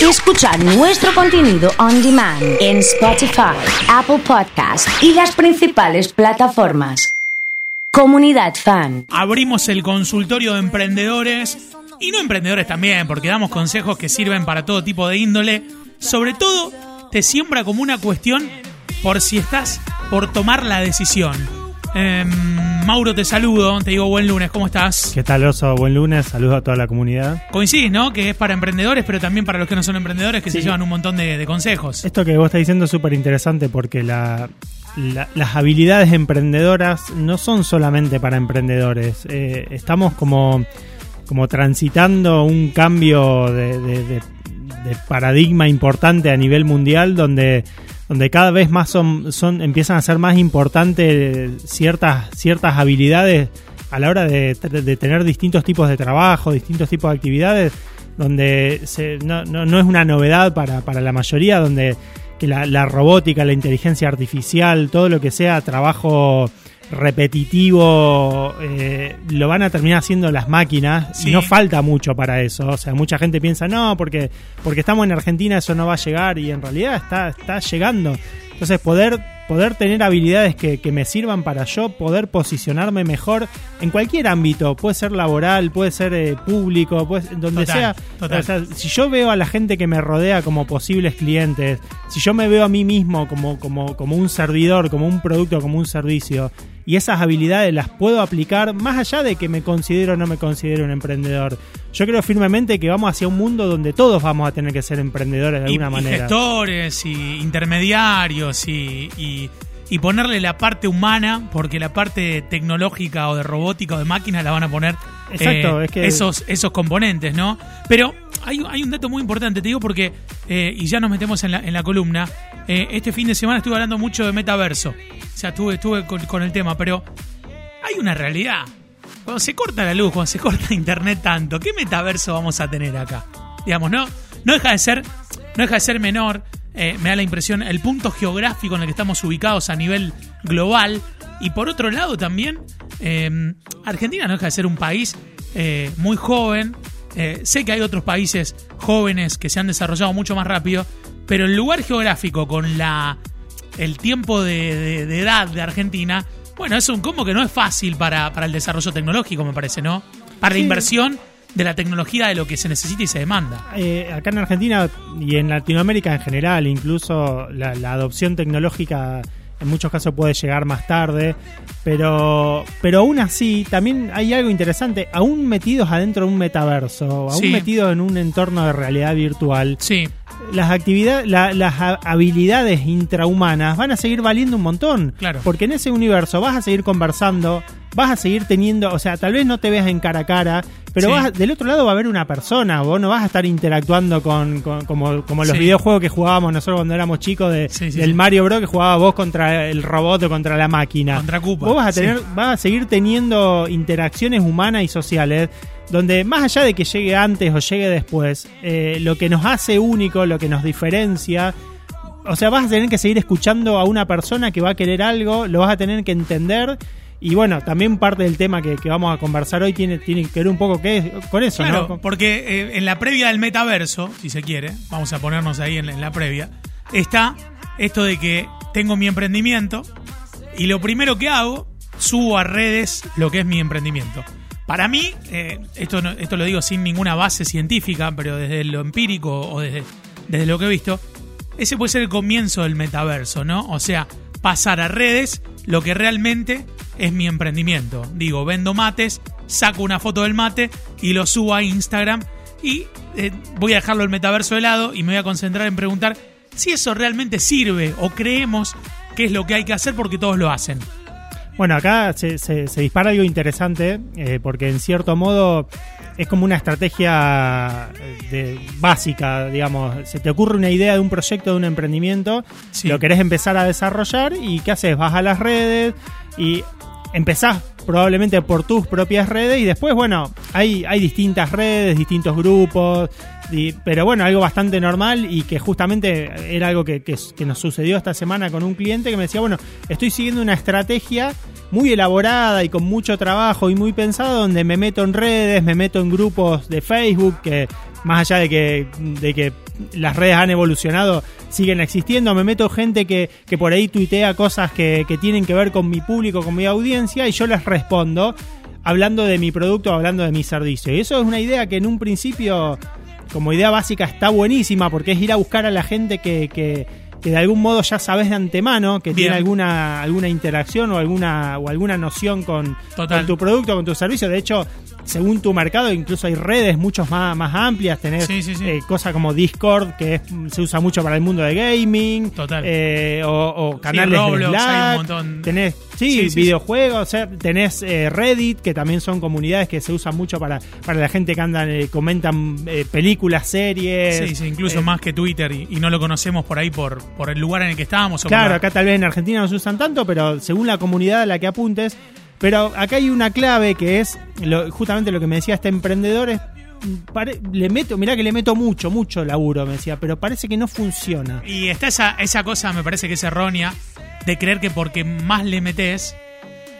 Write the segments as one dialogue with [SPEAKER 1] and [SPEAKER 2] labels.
[SPEAKER 1] Escucha nuestro contenido on demand en Spotify, Apple Podcast y las principales plataformas. Comunidad Fan.
[SPEAKER 2] Abrimos el consultorio de emprendedores y no emprendedores también, porque damos consejos que sirven para todo tipo de índole. Sobre todo, te siembra como una cuestión por si estás por tomar la decisión. Em, Mauro, te saludo, te digo buen lunes, ¿cómo estás?
[SPEAKER 3] ¿Qué tal, Oso? Buen lunes, saludos a toda la comunidad.
[SPEAKER 2] Coincidís, ¿no? Que es para emprendedores, pero también para los que no son emprendedores, que se llevan un montón de, de consejos.
[SPEAKER 3] Esto que vos estás diciendo es súper interesante porque la- la- las habilidades emprendedoras no son solamente para emprendedores. Eh, estamos como, como transitando un cambio de- de paradigma importante a nivel mundial donde, donde cada vez más son, son, empiezan a ser más importantes ciertas, ciertas habilidades a la hora de, tener distintos tipos de trabajo, distintos tipos de actividades, donde se- no, no- no es una novedad para, para la mayoría, donde que la robótica, la inteligencia artificial, todo lo que sea trabajo repetitivo, eh, lo van a terminar haciendo las máquinas
[SPEAKER 2] Sí.
[SPEAKER 3] y no falta mucho para eso. O sea, mucha gente piensa, no, porque, porque estamos en Argentina eso no va a llegar y en realidad está, está llegando. Entonces, poder, poder tener habilidades que, que me sirvan para yo poder posicionarme mejor en cualquier ámbito, puede ser laboral, puede ser eh, público, puede ser- donde
[SPEAKER 2] Total,
[SPEAKER 3] sea.
[SPEAKER 2] total.
[SPEAKER 3] O sea, si yo veo a la gente que me rodea como posibles clientes, si yo me veo a mí mismo como, como, como un servidor, como un producto, como un servicio, y esas habilidades las puedo aplicar más allá de que me considero o no me considero un emprendedor. Yo creo firmemente que vamos hacia un mundo donde todos vamos a tener que ser emprendedores de
[SPEAKER 2] y,
[SPEAKER 3] alguna
[SPEAKER 2] y
[SPEAKER 3] manera.
[SPEAKER 2] gestores y intermediarios y, y- y ponerle la parte humana, porque la parte tecnológica o de robótica o de máquina la van a poner eh,
[SPEAKER 3] Exacto, es que-
[SPEAKER 2] esos, esos componentes, ¿no? Pero hay, hay un dato muy importante, te digo porque, eh, y ya nos metemos en la, en la columna, eh, este fin de semana estuve hablando mucho de metaverso, o sea, estuve, estuve con, el tema, pero hay una realidad. Cuando se corta la luz, cuando se corta internet tanto, ¿qué metaverso vamos a tener acá? Digamos, no, no deja de ser, no deja de ser menor, eh, me da la impresión, el punto geográfico en el que estamos ubicados a nivel global. Y por otro lado también, eh, Argentina no deja de ser un país eh, muy joven. Sé que hay otros países jóvenes que se han desarrollado mucho más rápido, pero el lugar geográfico con la el tiempo de, de- de edad de Argentina, bueno, es un combo que no es fácil para, para el desarrollo tecnológico, me parece, ¿no? Para la inversión de la tecnología de lo que se necesita y se demanda.
[SPEAKER 3] Eh, acá en Argentina y en Latinoamérica en general, incluso la, la adopción tecnológica en muchos casos puede llegar más tarde, pero, pero aún así también hay algo interesante, aún metidos adentro de un metaverso, aún
[SPEAKER 2] Sí.
[SPEAKER 3] metidos en un entorno de realidad virtual,
[SPEAKER 2] Sí,
[SPEAKER 3] las actividades, la- las ha- habilidades intrahumanas van a seguir valiendo un montón.
[SPEAKER 2] Claro.
[SPEAKER 3] Porque en ese universo vas a seguir conversando, vas a seguir teniendo, o sea, tal vez no te veas en cara a cara, pero
[SPEAKER 2] Sí.
[SPEAKER 3] vas del otro lado va a haber una persona, vos no vas a estar interactuando con, con- como, como los
[SPEAKER 2] Sí.
[SPEAKER 3] videojuegos que jugábamos nosotros cuando éramos chicos de,
[SPEAKER 2] Sí,
[SPEAKER 3] del. Mario Bros que jugaba vos contra el robot o contra la máquina.
[SPEAKER 2] Contra Koopa,
[SPEAKER 3] Vos vas a tener, vas a seguir teniendo interacciones humanas y sociales donde más allá de que llegue antes o llegue después, eh, lo que nos hace único, lo que nos diferencia, o sea, vas a tener que seguir escuchando a una persona que va a querer algo, lo vas a tener que entender. Y bueno, también parte del tema que, que vamos a conversar hoy tiene, tiene que ver un poco que, con eso,
[SPEAKER 2] claro,
[SPEAKER 3] ¿no?
[SPEAKER 2] porque eh, en la previa del metaverso, si se quiere, vamos a ponernos ahí en, en la previa, está esto de que tengo mi emprendimiento y lo primero que hago, subo a redes lo que es mi emprendimiento. Para mí, eh, esto, no- esto lo digo sin ninguna base científica, pero desde lo empírico o desde, desde lo que he visto, ese puede ser el comienzo del metaverso, ¿no? O sea, pasar a redes lo que realmente es mi emprendimiento. Digo, vendo mates, saco una foto del mate y lo subo a Instagram y eh, voy a dejarlo el metaverso de lado y me voy a concentrar en preguntar si eso realmente sirve o creemos que es lo que hay que hacer porque todos lo hacen.
[SPEAKER 3] Bueno, acá se, se- se dispara algo interesante, eh, porque en cierto modo es como una estrategia eh, de, básica, digamos. Se te ocurre una idea de un proyecto, de un emprendimiento,
[SPEAKER 2] Sí.
[SPEAKER 3] lo querés empezar a desarrollar y ¿qué haces? Vas a las redes y empezás probablemente por tus propias redes y después, bueno, hay, hay distintas redes, distintos grupos, y- pero bueno, algo bastante normal y que justamente era algo que, nos sucedió esta semana con un cliente que me decía, bueno, estoy siguiendo una estrategia muy elaborada y con mucho trabajo y muy pensado donde me meto en redes, me meto en grupos de Facebook que, más allá de que, de que las redes han evolucionado, siguen existiendo. Me meto gente que, que por ahí tuitea cosas que, que tienen que ver con mi público, con mi audiencia, y yo les respondo hablando de mi producto, hablando de mi servicio. Y eso es una idea que en un principio, como idea básica, está buenísima, porque es ir a buscar a la gente que, que, que de algún modo ya sabes de antemano, que
[SPEAKER 2] Bien.
[SPEAKER 3] tiene alguna, alguna interacción o alguna, o alguna noción con, con tu producto, con tu servicio. De hecho, según tu mercado, incluso hay redes mucho más, más amplias. Tenés
[SPEAKER 2] Sí, sí, sí.
[SPEAKER 3] eh, cosas como Discord, que es- se usa mucho para el mundo de gaming.
[SPEAKER 2] Total.
[SPEAKER 3] eh, o, o canales
[SPEAKER 2] Roblox,
[SPEAKER 3] de
[SPEAKER 2] hay un
[SPEAKER 3] Slack.
[SPEAKER 2] montón.
[SPEAKER 3] Tenés, sí, videojuegos. o sea, tenés eh, Reddit, que también son comunidades que se usan mucho para, para la gente que andan, eh, comentan eh, películas, series.
[SPEAKER 2] Sí, incluso más que Twitter y, y no lo conocemos por ahí por, por el lugar en el que estábamos. o
[SPEAKER 3] Claro, acá tal vez en Argentina no se usan tanto, pero según la comunidad a la que apuntes. Pero acá hay una clave que es lo- justamente lo que me decía este emprendedor. Es, le meto, mirá que le meto mucho, mucho laburo, me decía, pero parece que no funciona.
[SPEAKER 2] Y está esa, esa cosa, me parece que es errónea, de creer que porque más le metes,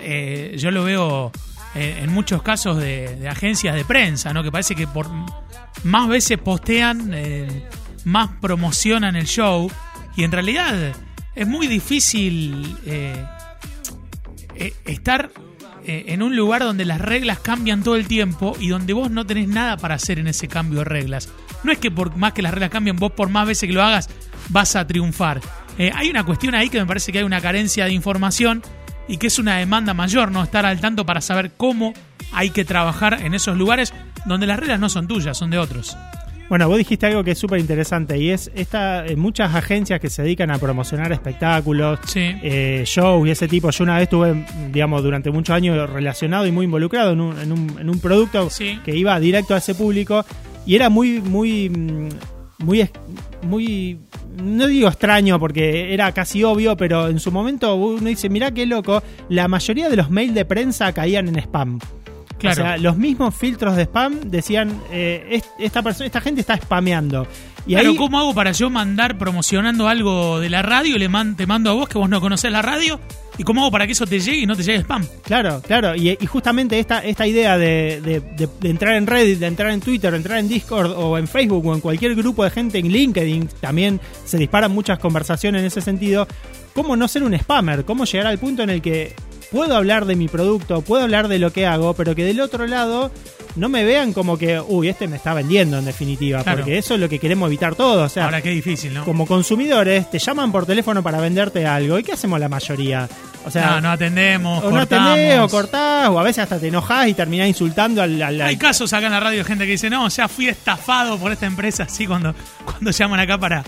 [SPEAKER 2] eh, yo lo veo eh, en muchos casos de, agencias de prensa, ¿no? Que parece que por más veces postean, eh, más promocionan el show, y en realidad es muy difícil estar eh, en un lugar donde las reglas cambian todo el tiempo y donde vos no tenés nada para hacer en ese cambio de reglas. No es que por más que las reglas cambien, vos por más veces que lo hagas vas a triunfar. Eh, hay una cuestión ahí que me parece que hay una carencia de información y que es una demanda mayor, ¿no? Estar al tanto para saber cómo hay que trabajar en esos lugares donde las reglas no son tuyas, son de otros.
[SPEAKER 3] Bueno, vos dijiste algo que es súper interesante y es esta, eh, muchas agencias que se dedican a promocionar espectáculos,
[SPEAKER 2] Sí.
[SPEAKER 3] eh, shows y ese tipo. Yo una vez estuve, digamos, durante muchos años relacionado y muy involucrado en un, en un, en un producto
[SPEAKER 2] Sí.
[SPEAKER 3] que iba directo a ese público y era muy, muy, mm, muy, muy, no digo extraño porque era casi obvio, pero en su momento uno dice, mirá qué loco, la mayoría de los mails de prensa caían en spam.
[SPEAKER 2] Claro.
[SPEAKER 3] O sea, los mismos filtros de spam decían, eh, es- esta persona, esta gente está spameando. Y
[SPEAKER 2] Claro,
[SPEAKER 3] ahí,
[SPEAKER 2] ¿cómo hago para yo mandar promocionando algo de la radio? Le man- te mando a vos que vos no conocés la radio. ¿Y cómo hago para que eso te llegue y no te llegue spam?
[SPEAKER 3] Claro, claro. Y, y justamente esta, esta idea de, de- de- de entrar en Reddit, de entrar en Twitter, de entrar en Discord o en Facebook o en cualquier grupo de gente en LinkedIn, también se disparan muchas conversaciones en ese sentido. ¿Cómo no ser un spammer? ¿Cómo llegar al punto en el que puedo hablar de mi producto, puedo hablar de lo que hago, pero que del otro lado no me vean como que, uy, este me está vendiendo en definitiva?
[SPEAKER 2] Claro.
[SPEAKER 3] Porque eso es lo que queremos evitar todos. O sea,
[SPEAKER 2] Ahora qué difícil, ¿no?
[SPEAKER 3] como consumidores, te llaman por teléfono para venderte algo. ¿Y qué hacemos la mayoría? O sea,
[SPEAKER 2] no, no atendemos,
[SPEAKER 3] o no
[SPEAKER 2] cortamos.
[SPEAKER 3] atendés, o cortás, o a veces hasta te enojás y terminás insultando al. al- al-
[SPEAKER 2] Hay casos acá en la radio de gente que dice, no, ya fui estafado por esta empresa así cuando, cuando llaman acá para,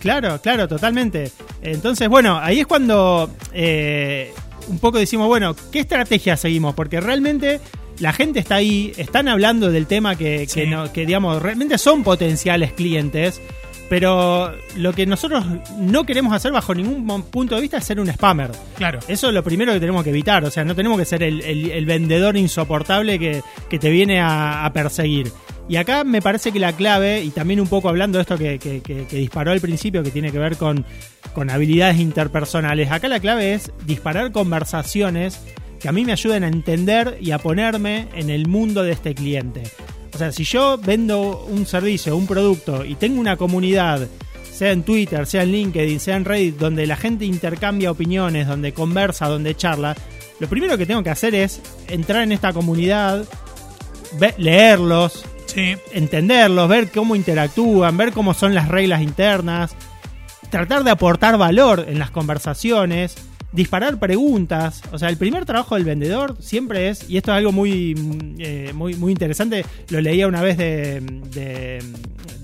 [SPEAKER 3] Claro, claro, totalmente. Entonces, bueno, ahí es cuando eh, un poco decimos, bueno, ¿qué estrategia seguimos? Porque realmente la gente está ahí, están hablando del tema que, que,
[SPEAKER 2] Sí.
[SPEAKER 3] no- que, digamos, realmente son potenciales clientes. Pero lo que nosotros no queremos hacer bajo ningún punto de vista es ser un spammer.
[SPEAKER 2] Claro.
[SPEAKER 3] Eso es lo primero que tenemos que evitar. O sea, no tenemos que ser el, el- el vendedor insoportable que, que te viene a, a perseguir. Y acá me parece que la clave, y también un poco hablando de esto que, que- que- disparó al principio, que tiene que ver con, con habilidades interpersonales, acá la clave es disparar conversaciones que a mí me ayuden a entender y a ponerme en el mundo de este cliente. O sea, si yo vendo un servicio, un producto y tengo una comunidad, sea en Twitter, sea en LinkedIn, sea en Reddit, donde la gente intercambia opiniones, donde conversa, donde charla, lo primero que tengo que hacer es entrar en esta comunidad, leerlos,
[SPEAKER 2] Sí.
[SPEAKER 3] entenderlos, ver cómo interactúan, ver cómo son las reglas internas, tratar de aportar valor en las conversaciones, disparar preguntas. O sea, el primer trabajo del vendedor siempre es, y esto es algo muy, mm, eh, muy, muy interesante, lo leía una vez de, de,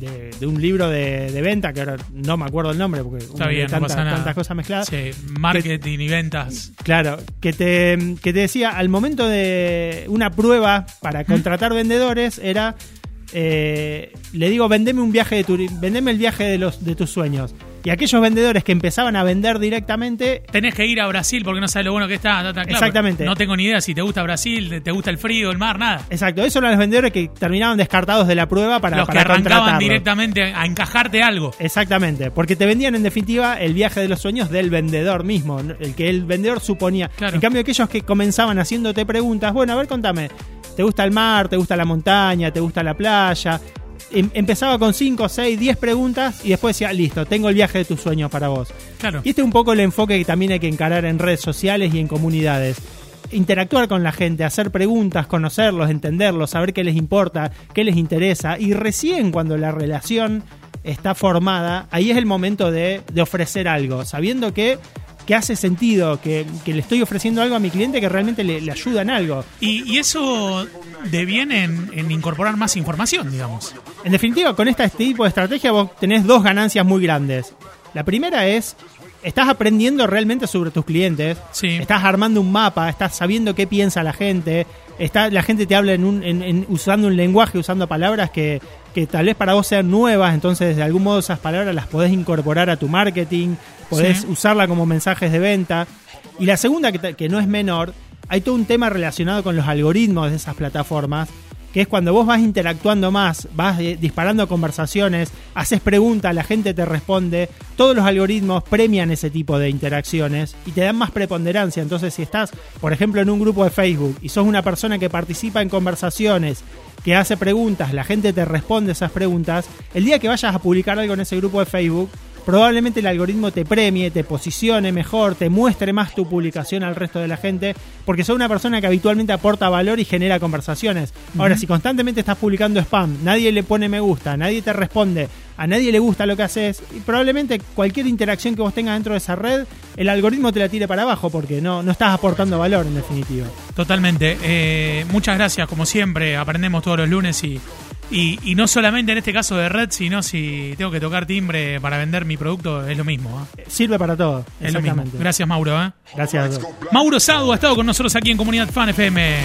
[SPEAKER 3] de- de un libro de, venta, que ahora no me acuerdo el nombre porque
[SPEAKER 2] Está no pasa nada.
[SPEAKER 3] tantas cosas mezcladas.
[SPEAKER 2] Sí, marketing y ventas.
[SPEAKER 3] Claro, que te, que te decía, al momento de una prueba para contratar vendedores era, eh, le digo, vendeme un viaje de turi- vendeme el viaje de los de tus sueños. Y aquellos vendedores que empezaban a vender directamente,
[SPEAKER 2] Tenés que ir a Brasil porque no sabes lo bueno que está. ta, ta, claro,
[SPEAKER 3] Exactamente.
[SPEAKER 2] No tengo ni idea si te gusta Brasil, te- gusta el frío, el mar, nada.
[SPEAKER 3] exacto, esos eran los vendedores que terminaban descartados de la prueba para,
[SPEAKER 2] Los que
[SPEAKER 3] para
[SPEAKER 2] arrancaban
[SPEAKER 3] contratarlo.
[SPEAKER 2] directamente a encajarte algo.
[SPEAKER 3] Exactamente, porque te vendían en definitiva el viaje de los sueños del vendedor mismo, el que el vendedor suponía.
[SPEAKER 2] Claro.
[SPEAKER 3] En cambio, aquellos que comenzaban haciéndote preguntas, bueno, a ver, contame, te gusta el mar, te gusta la montaña, te gusta la playa. Em- empezaba con 5, 6, 10 preguntas y después decía, listo, tengo el viaje de tus sueños para vos.
[SPEAKER 2] Claro.
[SPEAKER 3] Y este es un poco el enfoque que también hay que encarar en redes sociales y en comunidades. Interactuar con la gente, hacer preguntas, conocerlos, entenderlos, saber qué les importa, qué les interesa. Y recién cuando la relación está formada, ahí es el momento de, de ofrecer algo, sabiendo que, que hace sentido, que, que le estoy ofreciendo algo a mi cliente que realmente le, le ayuda en algo.
[SPEAKER 2] Y, y eso deviene en, en incorporar más información, digamos.
[SPEAKER 3] En definitiva, con este tipo de estrategia vos tenés dos ganancias muy grandes. La primera es, estás aprendiendo realmente sobre tus clientes,
[SPEAKER 2] Sí.
[SPEAKER 3] estás armando un mapa, estás sabiendo qué piensa la gente, está, la gente te habla en un, en- en- usando un lenguaje, usando palabras que, que tal vez para vos sean nuevas, entonces de algún modo esas palabras las podés incorporar a tu marketing, podés
[SPEAKER 2] Sí.
[SPEAKER 3] usarla como mensajes de venta. Y la segunda, que, que no es menor, hay todo un tema relacionado con los algoritmos de esas plataformas, que es cuando vos vas interactuando más, vas eh, disparando conversaciones, haces preguntas, la gente te responde, todos los algoritmos premian ese tipo de interacciones y te dan más preponderancia. Entonces, si estás, por ejemplo, en un grupo de Facebook y sos una persona que participa en conversaciones, que hace preguntas, la gente te responde esas preguntas, el día que vayas a publicar algo en ese grupo de Facebook, probablemente el algoritmo te premie, te posicione mejor, te muestre más tu publicación al resto de la gente, porque sos una persona que habitualmente aporta valor y genera conversaciones. Ahora, si constantemente estás publicando spam, nadie le pone me gusta, nadie te responde, a nadie le gusta lo que haces, y probablemente cualquier interacción que vos tengas dentro de esa red, el algoritmo te la tire para abajo, porque no, no estás aportando valor en definitiva.
[SPEAKER 2] Totalmente. Eh, muchas gracias, como siempre, aprendemos todos los lunes y, y, y no solamente en este caso de red, sino si tengo que tocar timbre para vender mi producto, es lo mismo. ¿eh?
[SPEAKER 3] Sirve para todo.
[SPEAKER 2] Es lo mismo. Gracias, Mauro. ¿eh?
[SPEAKER 3] Gracias a todos.
[SPEAKER 2] Mauro Sadu ha estado con nosotros aquí en Comunidad Fan FM.